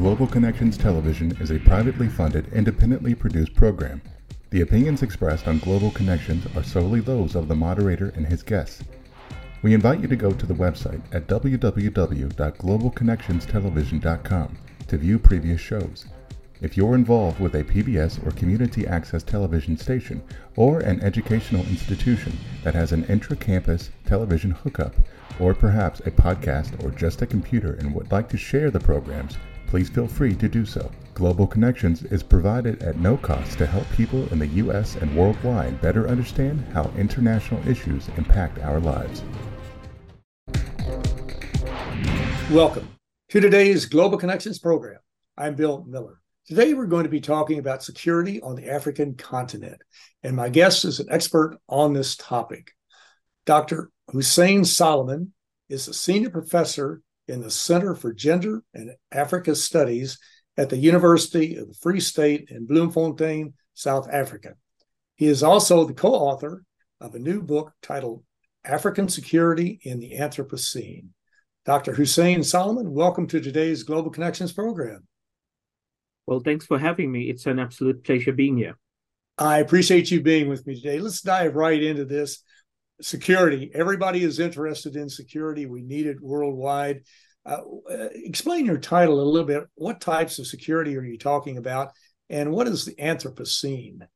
Global Connections Television is a privately funded, independently produced program. The opinions expressed on Global Connections are solely those of the moderator and his guests. We invite you to go to the website at www.globalconnectionstelevision.com to view previous shows. If you're involved with a PBS or community access television station or an educational institution that has an intra campus television hookup, or perhaps a podcast or just a computer and would like to share the programs, please feel free to do so. Global Connections is provided at no cost to help people in the U.S. and worldwide better understand how international issues impact our lives. Welcome to today's Global Connections program. I'm Bill Miller. Today, we're going to be talking about security on the African continent, and my guest is an expert on this topic. Dr. Hussein Solomon is a senior professor in the Center for Gender and Africa Studies at the University of the Free State in Bloemfontein, South Africa. He is also the co author of a new book titled African Security in the Anthropocene. Dr. Hussein Solomon, welcome to today's Global Connections program. Well, thanks for having me. It's an absolute pleasure being here. I appreciate you being with me today. Let's dive right into this security. Everybody is interested in security. We need it worldwide. Uh, explain your title a little bit. What types of security are you talking about? And what is the Anthropocene?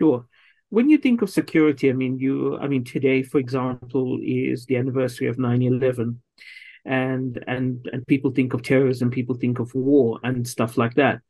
Sure. When you think of security, I mean, you, I mean, today, for example, is the anniversary of 9 11. And, and and people think of terrorism, people think of war and stuff like that.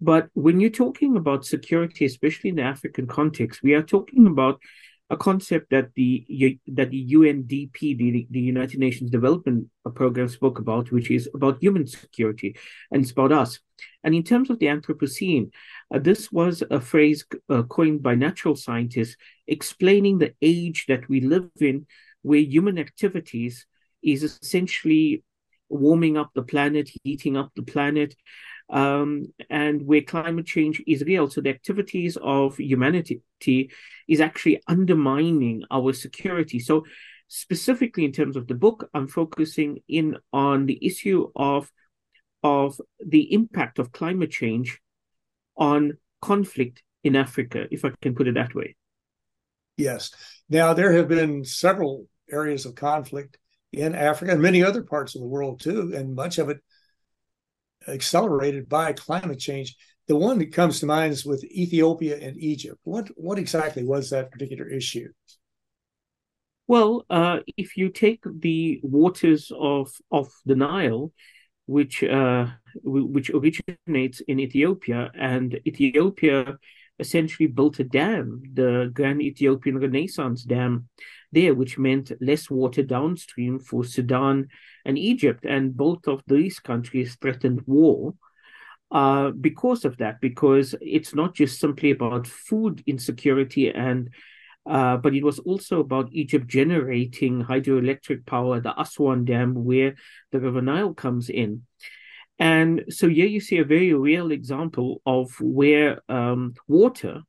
But when you're talking about security, especially in the African context, we are talking about a concept that the that the UNDP, the, the United Nations Development Program, spoke about, which is about human security, and it's about us. And in terms of the Anthropocene, uh, this was a phrase uh, coined by natural scientists explaining the age that we live in, where human activities is essentially warming up the planet, heating up the planet, um, and where climate change is real. So the activities of humanity is actually undermining our security. So specifically in terms of the book, I'm focusing in on the issue of of the impact of climate change on conflict in Africa, if I can put it that way. Yes. Now there have been several areas of conflict in Africa and many other parts of the world too, and much of it accelerated by climate change. The one that comes to mind is with Ethiopia and Egypt. What what exactly was that particular issue? Well, uh, if you take the waters of of the Nile, which uh, which originates in Ethiopia, and Ethiopia essentially built a dam, the Grand Ethiopian Renaissance Dam, there, which meant less water downstream for Sudan and Egypt. And both of these countries threatened war uh, because of that, because it's not just simply about food insecurity and uh, but it was also about Egypt generating hydroelectric power, the Aswan Dam, where the River Nile comes in. And so here you see a very real example of where um, water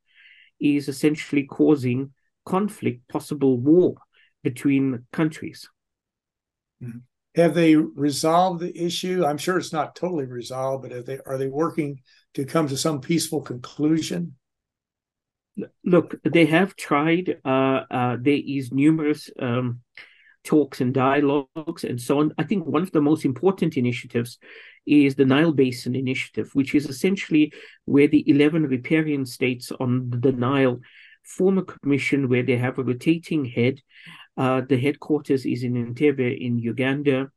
is essentially causing conflict, possible war between countries. Mm-hmm. Have they resolved the issue? I'm sure it's not totally resolved, but are they are they working to come to some peaceful conclusion? Look, they have tried. Uh, uh, there is numerous um, talks and dialogues and so on. I think one of the most important initiatives is the Nile Basin Initiative, which is essentially where the 11 riparian states on the Nile form a commission where they have a rotating head. Uh, the headquarters is in Entebbe in Uganda.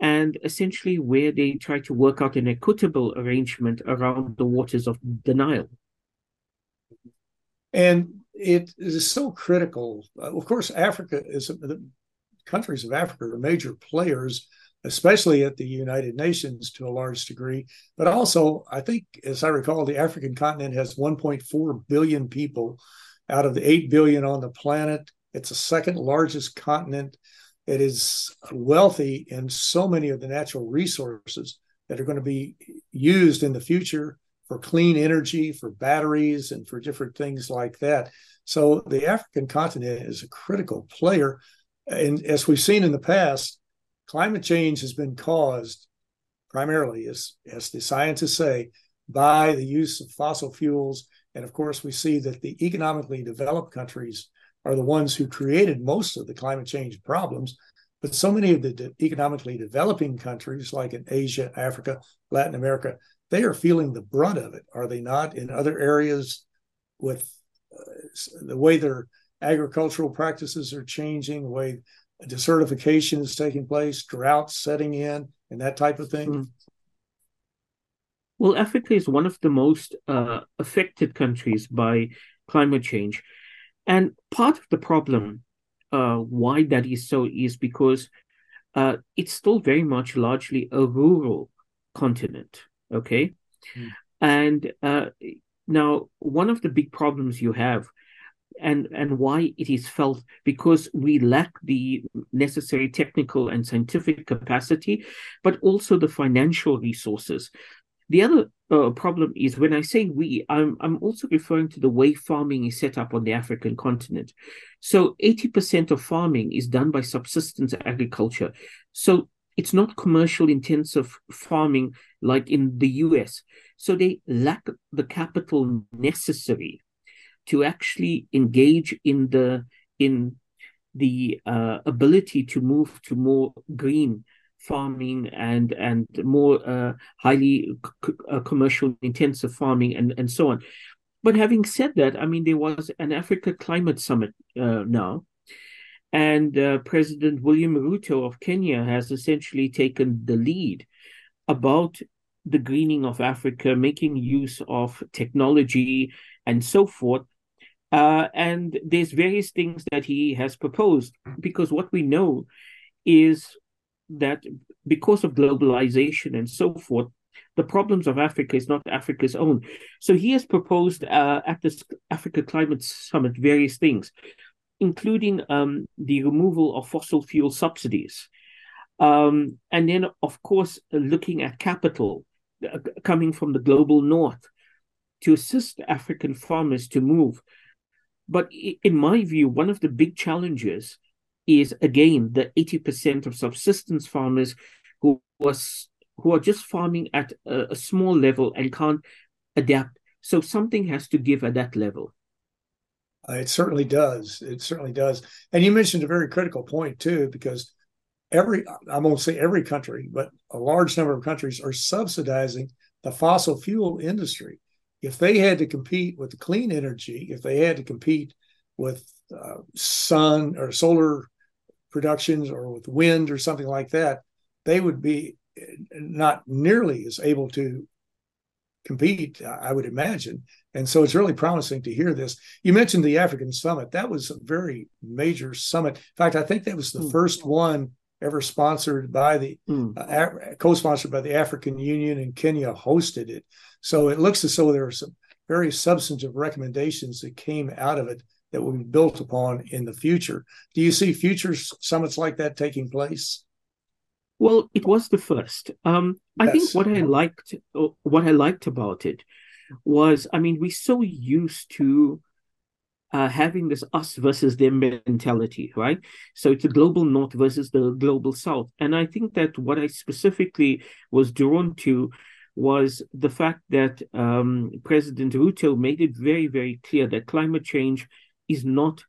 And essentially, where they try to work out an equitable arrangement around the waters of the Nile. And it is so critical. Of course, Africa is the countries of Africa are major players especially at the United Nations to a large degree. But also, I think, as I recall, the African continent has 1.4 billion people out of the 8 billion on the planet. It's the second largest continent. It is wealthy in so many of the natural resources that are going to be used in the future for clean energy, for batteries, and for different things like that. So the African continent is a critical player. And as we've seen in the past, climate change has been caused primarily, as, as the scientists say, by the use of fossil fuels. And of course, we see that the economically developed countries are the ones who created most of the climate change problems. But so many of the de- economically developing countries, like in Asia, Africa, Latin America, they are feeling the brunt of it, are they not? In other areas, with uh, the way their agricultural practices are changing, the way desertification is taking place, droughts setting in, and that type of thing. Mm. Well, Africa is one of the most uh, affected countries by climate change. And part of the problem uh, why that is so is because uh, it's still very much largely a rural continent. Okay. Mm. And uh, now, one of the big problems you have and and why it is felt because we lack the necessary technical and scientific capacity but also the financial resources the other uh, problem is when I say we, I'm, I'm also referring to the way farming is set up on the African continent. So 80% of farming is done by subsistence agriculture. So it's not commercial intensive farming like in the US. So they lack the capital necessary to actually engage in the in the uh, ability to move to more green farming and and more uh, highly c- uh, commercial intensive farming and and so on. But having said that, I mean there was an Africa Climate Summit uh, now, and uh, President William Ruto of Kenya has essentially taken the lead about the greening of Africa, making use of technology and so forth. Uh, and there's various things that he has proposed because what we know is that because of globalization and so forth, the problems of Africa is not Africa's own. So he has proposed uh, at this Africa Climate Summit various things, including um, the removal of fossil fuel subsidies. Um, and then, of course, looking at capital uh, coming from the global north to assist African farmers to move. But in my view, one of the big challenges is again the 80% of subsistence farmers who was who are just farming at a, a small level and can't adapt. So something has to give at that level. Uh, it certainly does. It certainly does. And you mentioned a very critical point too, because every I won't say every country, but a large number of countries are subsidizing the fossil fuel industry. If they had to compete with clean energy, if they had to compete with uh, sun or solar productions or with wind or something like that, they would be not nearly as able to compete, I would imagine. And so it's really promising to hear this. You mentioned the African Summit. That was a very major summit. In fact, I think that was the mm. first one ever sponsored by the mm. uh, co-sponsored by the African Union and Kenya hosted it. So it looks as though there are some very substantive recommendations that came out of it that will be built upon in the future. Do you see future summits like that taking place? Well, it was the first. Um, yes. I think what I liked, uh, what I liked about it, was, I mean, we're so used to uh, having this us versus them mentality, right? So it's the global north versus the global south, and I think that what I specifically was drawn to was the fact that um, President Ruto made it very, very clear that climate change is not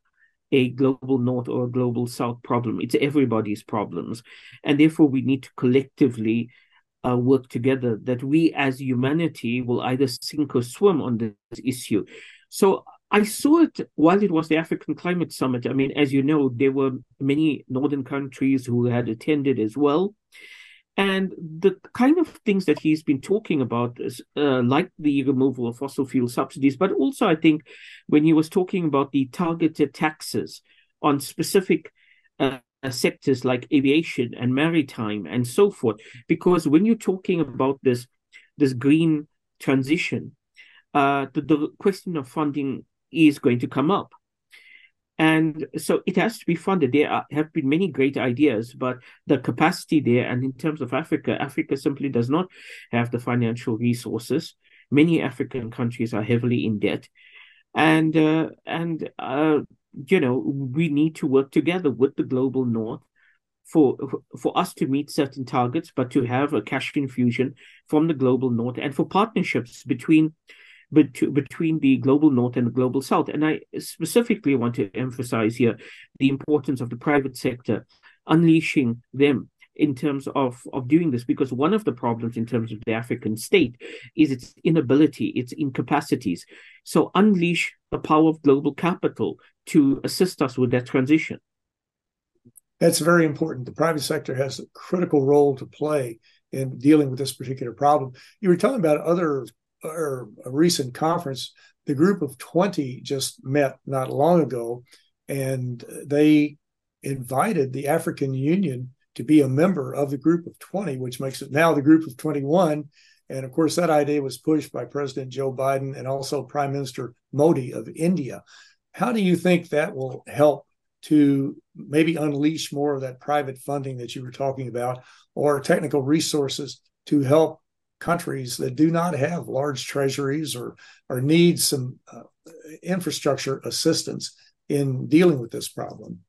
a global north or a global south problem. It's everybody's problems. And therefore, we need to collectively uh, work together that we as humanity will either sink or swim on this issue. So I saw it while it was the African Climate Summit. I mean, as you know, there were many northern countries who had attended as well. And the kind of things that he's been talking about, is, uh, like the removal of fossil fuel subsidies, but also I think when he was talking about the targeted taxes on specific uh, sectors like aviation and maritime and so forth, because when you're talking about this this green transition, uh, the, the question of funding is going to come up. And so it has to be funded. There have been many great ideas, but the capacity there, and in terms of Africa, Africa simply does not have the financial resources. Many African countries are heavily in debt, and uh, and uh, you know we need to work together with the global north for for us to meet certain targets, but to have a cash infusion from the global north and for partnerships between between the global north and the global south. And I specifically want to emphasize here the importance of the private sector unleashing them in terms of, of doing this because one of the problems in terms of the African state is its inability, its incapacities. So unleash the power of global capital to assist us with that transition. That's very important. The private sector has a critical role to play in dealing with this particular problem. You were talking about other or a recent conference. The group of 20 just met not long ago, and they invited the African Union to be a member of the group of 20, which makes it now the group of 21. And of course, that idea was pushed by President Joe Biden and also Prime Minister Modi of India. How do you think that will help to maybe unleash more of that private funding that you were talking about or technical resources to help countries that do not have large treasuries or, or need some uh, infrastructure assistance in dealing with this problem?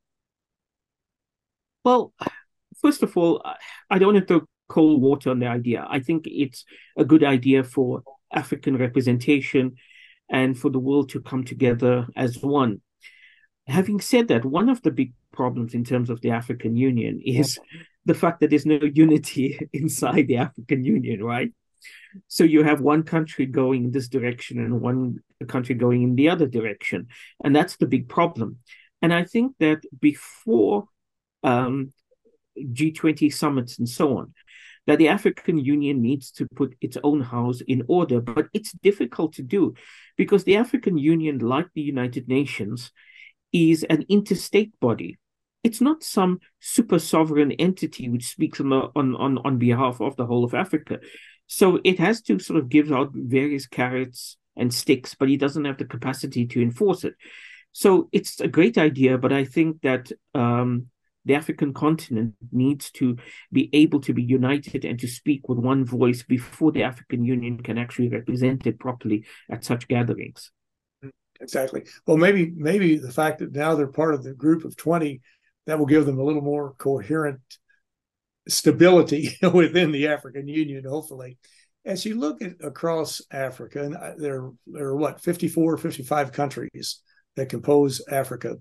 Well, first of all, I don't want to throw cold water on the idea. I think it's a good idea for African representation and for the world to come together as one. Having said that, one of the big problems in terms of the African Union is the fact that there's no unity inside the African Union, right? So you have one country going in this direction and one country going in the other direction. And that's the big problem. And I think that before um, G20 summits and so on, that the African Union needs to put its own house in order. But it's difficult to do because the African Union, like the United Nations, is an interstate body. It's not some super sovereign entity which speaks on, on, on, on behalf of the whole of Africa. So it has to sort of give out various carrots and sticks, but he doesn't have the capacity to enforce it. So it's a great idea, but I think that um, the African continent needs to be able to be united and to speak with one voice before the African Union can actually represent it properly at such gatherings. Exactly. Well, maybe maybe the fact that now they're part of the group of twenty that will give them a little more coherent stability within the African Union, hopefully. As you look at across Africa, and uh, there, there are what, 54, 55 countries that compose Africa.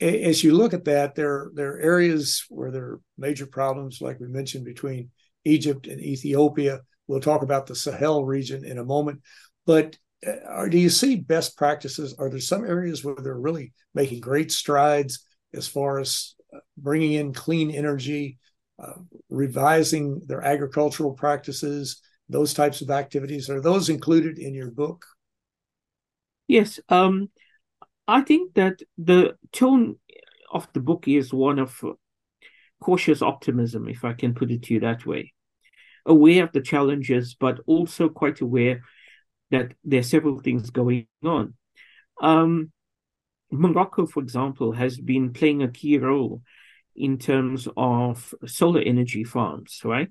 As you look at that, there, there are areas where there are major problems, like we mentioned, between Egypt and Ethiopia. We'll talk about the Sahel region in a moment. But uh, do you see best practices? Are there some areas where they're really making great strides as far as bringing in clean energy, uh, revising their agricultural practices, those types of activities. Are those included in your book? Yes. Um, I think that the tone of the book is one of cautious optimism, if I can put it to you that way. Aware of the challenges, but also quite aware that there are several things going on. Um, Morocco, for example, has been playing a key role in terms of solar energy farms, right?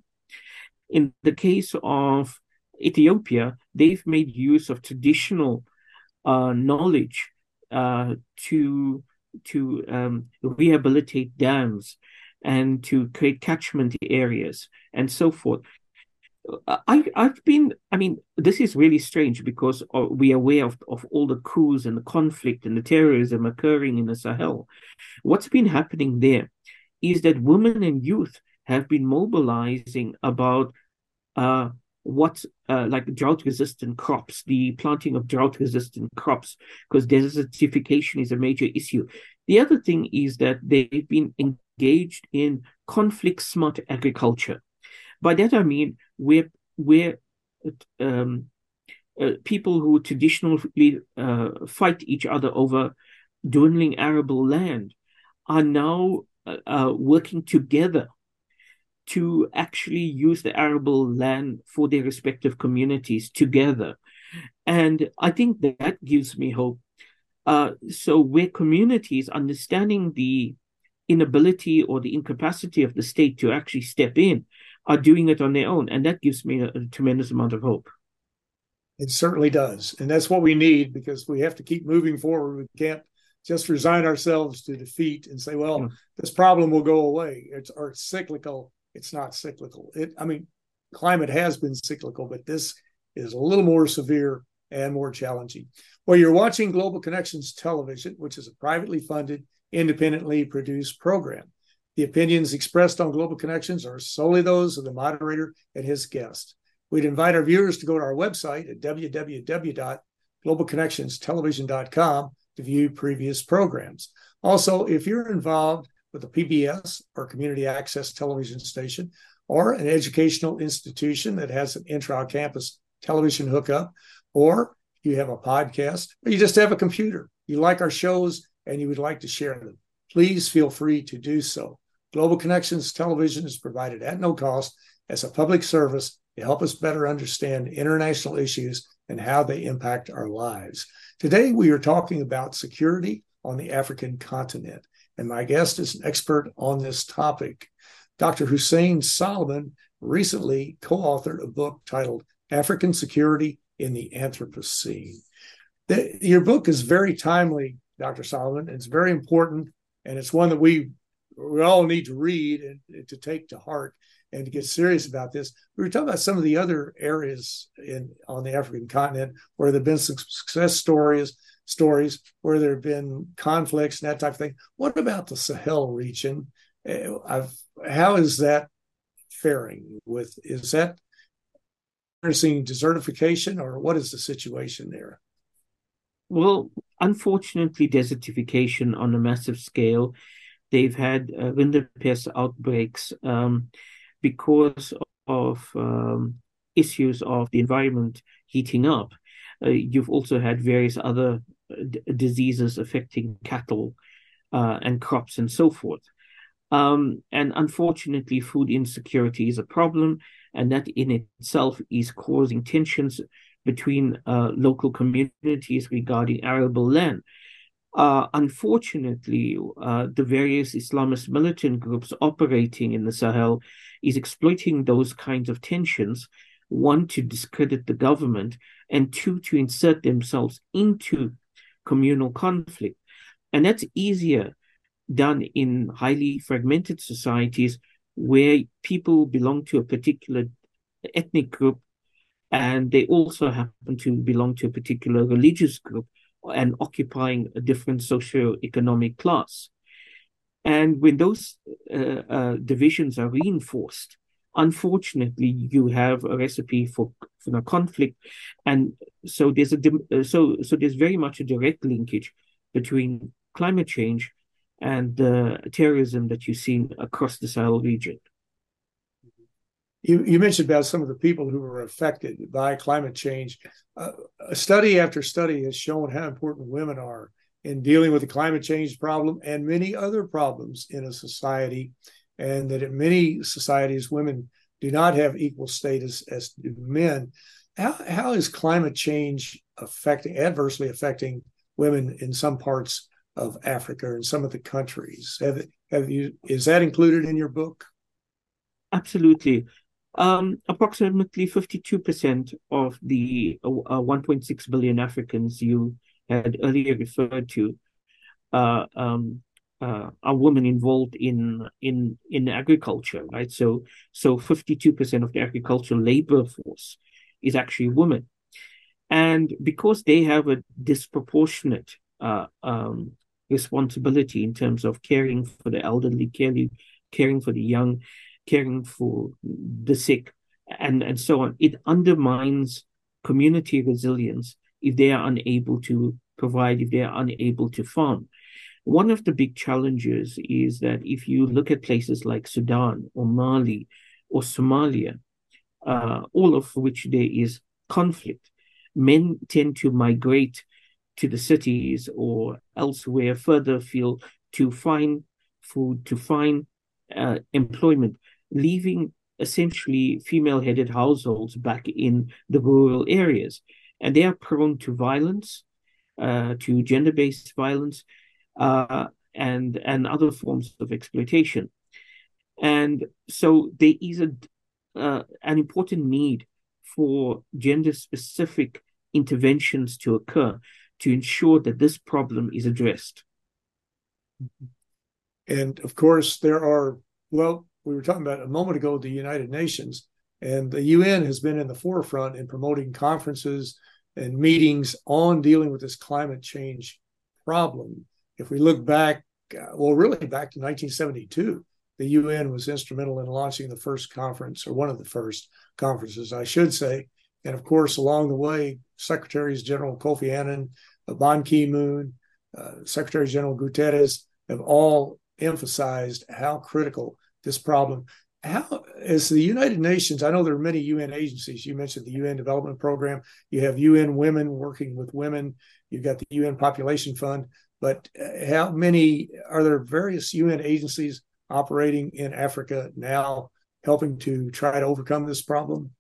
In the case of Ethiopia, they've made use of traditional uh, knowledge uh, to to um, rehabilitate dams and to create catchment areas and so forth. I I've been I mean this is really strange because uh, we are aware of, of all the coups and the conflict and the terrorism occurring in the Sahel. What's been happening there is that women and youth have been mobilizing about uh, what uh, like drought resistant crops, the planting of drought resistant crops, because desertification is a major issue. The other thing is that they've been engaged in conflict smart agriculture. By that I mean where where um, uh, people who traditionally uh, fight each other over dwindling arable land are now uh, uh, working together to actually use the arable land for their respective communities together. And I think that, gives me hope. Uh, so, where communities understanding the inability or the incapacity of the state to actually step in are doing it on their own. And that gives me a, a tremendous amount of hope. It certainly does. And that's what we need because we have to keep moving forward. We can't just resign ourselves to defeat and say, well, hmm. this problem will go away. It's or it's cyclical. It's not cyclical. It, I mean, climate has been cyclical, but this is a little more severe and more challenging. Well, you're watching Global Connections Television, which is a privately funded, independently produced program. The opinions expressed on Global Connections are solely those of the moderator and his guest. We'd invite our viewers to go to our website at www.globalconnectionstelevision.com to view previous programs. Also, if you're involved with a PBS or community access television station or an educational institution that has an intra campus television hookup, or you have a podcast, or you just have a computer, you like our shows and you would like to share them, please feel free to do so. Global Connections Television is provided at no cost as a public service to help us better understand international issues and how they impact our lives. Today, we are talking about security on the African continent, and my guest is an expert on this topic. Dr. Hussein Solomon recently co authored a book titled African Security in the Anthropocene. The, your book is very timely, Dr. Solomon. It's very important, and it's one that we we all need to read and to take to heart and to get serious about this. We were talking about some of the other areas in on the African continent where there have been success stories, stories where there have been conflicts and that type of thing. What about the Sahel region? Uh, I've, how is that faring? With is that experiencing desertification, or what is the situation there? Well, unfortunately, desertification on a massive scale they've had uh, rinderpest outbreaks um, because of um, issues of the environment heating up. Uh, you've also had various other d- diseases affecting cattle uh, and crops and so forth. Um, and unfortunately, food insecurity is a problem, and that in itself is causing tensions between uh, local communities regarding arable land. Unfortunately, uh, the various Islamist militant groups operating in the Sahel is exploiting those kinds of tensions, one, to discredit the government, and two, to insert themselves into communal conflict. And that's easier done in highly fragmented societies where people belong to a particular ethnic group and they also happen to belong to a particular religious group and occupying a different socio-economic class. And when those uh, uh, divisions are reinforced, unfortunately, you have a recipe for, for a conflict, and so there's a uh, so so there's very much a direct linkage between climate change and the terrorism that you've seen across the Sahel region. You, you mentioned about some of the people who were affected by climate change. Uh, study after study has shown how important women are in dealing with the climate change problem and many other problems in a society, and that in many societies, women do not have equal status as do men. How, how is climate change affecting adversely affecting women in some parts of Africa and some of the countries? Have, have you is that included in your book? Absolutely. Um, approximately 52% of the uh, 1.6 billion Africans you had earlier referred to uh, um, uh, are women involved in in in agriculture, right? So so 52% of the agricultural labor force is actually women, and because they have a disproportionate uh, um, responsibility in terms of caring for the elderly, caring caring for the young, caring for the sick, and, and so on. It undermines community resilience if they are unable to provide, if they are unable to farm. One of the big challenges is that if you look at places like Sudan or Mali or Somalia, uh, all of which there is conflict, men tend to migrate to the cities or elsewhere further afield to find food, to find uh, employment leaving essentially female headed households back in the rural areas. And they are prone to violence, uh, to gender based violence, uh, and, and other forms of exploitation. And so there is a, uh, an important need for gender specific interventions to occur to ensure that this problem is addressed. And of course, there are, well, we were talking about a moment ago the United Nations, and the UN has been in the forefront in promoting conferences and meetings on dealing with this climate change problem. If we look back, uh, well, really back to 1972, the UN was instrumental in launching the first conference, or one of the first conferences, I should say. And of course, along the way, Secretaries General Kofi Annan, Ban Ki moon, uh, Secretary General Guterres have all emphasized how critical this problem. How is the United Nations? I know there are many UN agencies. You mentioned the UN Development Program. You have UN Women working with women. You've got the UN Population Fund. But uh, how many are there? Various UN agencies operating in Africa now, helping to try to overcome this problem.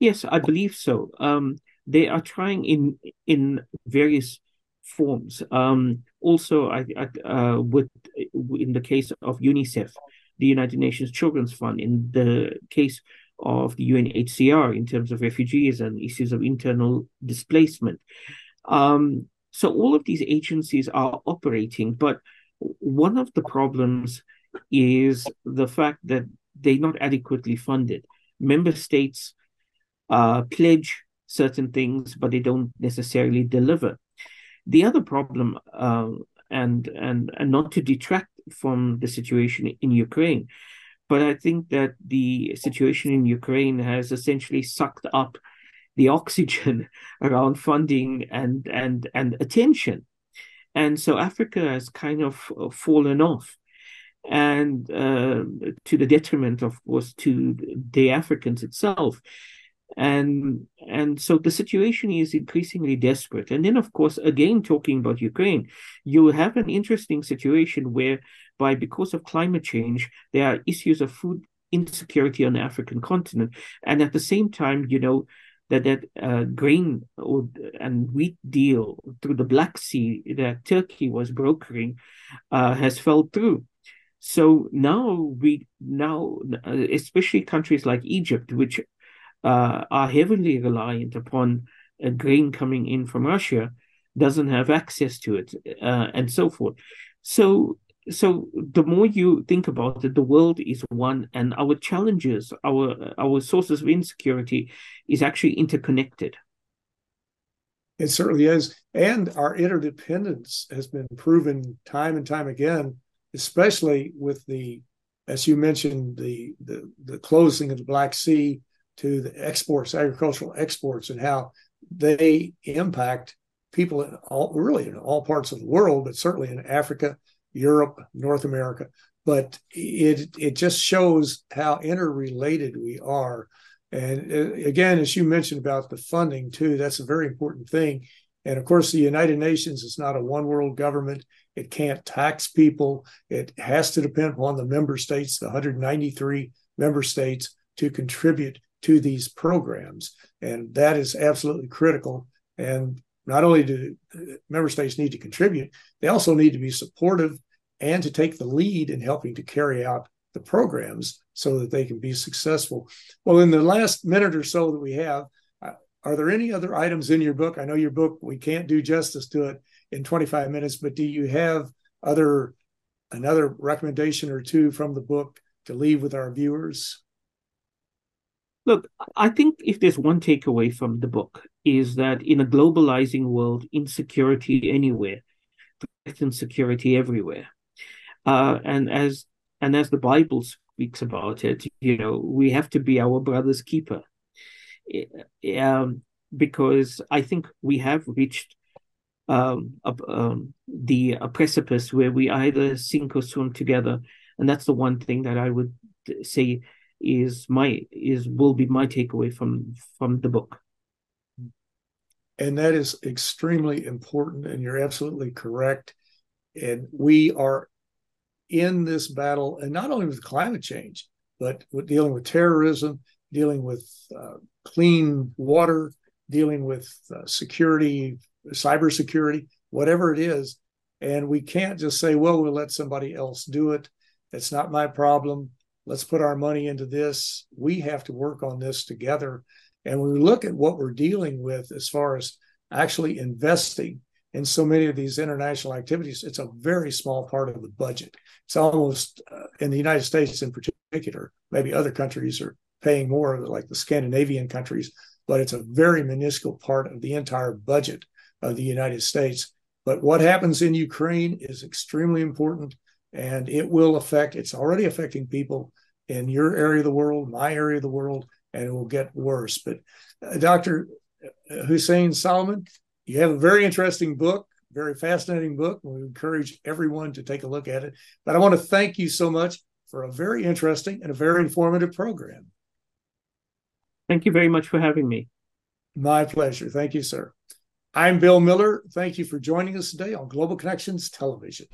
Yes, I believe so. Um, they are trying in in various forms. Um, also, I, I uh, with in the case of UNICEF, the United Nations Children's Fund, in the case of the UNHCR in terms of refugees and issues of internal displacement. Um, so all of these agencies are operating, but one of the problems is the fact that they're not adequately funded. Member states uh, pledge certain things, but they don't necessarily deliver. The other problem, uh, and and and not to detract from the situation in Ukraine, but I think that the situation in Ukraine has essentially sucked up the oxygen around funding and and and attention, and so Africa has kind of uh, fallen off, and uh, to the detriment, of course, to the Africans itself and and so the situation is increasingly desperate. And then of course again talking about ukraine you have an interesting situation whereby because of climate change there are issues of food insecurity on the african continent. And at the same time you know that that uh, grain or, and wheat deal through the black sea that turkey was brokering uh, has fell through. So now we now especially countries like egypt which uh, are heavily reliant upon a grain coming in from Russia doesn't have access to it, uh, and so forth. So, so the more you think about it, the world is one, and our challenges, our our sources of insecurity, is actually interconnected. It certainly is, and our interdependence has been proven time and time again, especially with the, as you mentioned, the the, the closing of the Black Sea to the exports, agricultural exports, and how they impact people in all really in all parts of the world, but certainly in Africa, Europe, North America. But it it just shows how interrelated we are. And uh, again, as you mentioned about the funding too, that's a very important thing. And of course, the United Nations is not a one world government. It can't tax people. It has to depend upon the member states, the 193 member states, to contribute to these programs. And that is absolutely critical. And not only do member states need to contribute, they also need to be supportive and to take the lead in helping to carry out the programs so that they can be successful. Well, in the last minute or so that we have, uh, are there any other items in your book? I know your book, we can't do justice to it in 25 minutes, but do you have other another recommendation or two from the book to leave with our viewers? Look, I think if there's one takeaway from the book is that in a globalizing world, insecurity anywhere threatens security everywhere. Uh, and as and as the Bible speaks about it, you know, we have to be our brother's keeper. Um, because I think we have reached um, um, the a precipice where we either sink or swim together, and that's the one thing that I would say is my is will be my takeaway from from the book. And that is extremely important and you're absolutely correct. And we are in this battle and not only with climate change but with dealing with terrorism dealing with uh, clean water dealing with uh, security cybersecurity whatever it is. And we can't just say well we'll let somebody else do it. It's not my problem let's put our money into this. We have to work on this together. And when we look at what we're dealing with as far as actually investing in so many of these international activities, it's a very small part of the budget. It's almost uh, in the United States in particular, maybe other countries are paying more, like the Scandinavian countries, but it's a very minuscule part of the entire budget of the United States. But what happens in Ukraine is extremely important and it will affect, it's already affecting people in your area of the world, my area of the world, and it will get worse. But uh, Dr. Hussein solomon you have a very interesting book, very fascinating book. We encourage everyone to take a look at it. But I want to thank you so much for a very interesting and a very informative program. Thank you very much for having me. My pleasure. Thank you, sir. I'm Bill Miller. Thank you for joining us today on Global Connections Television.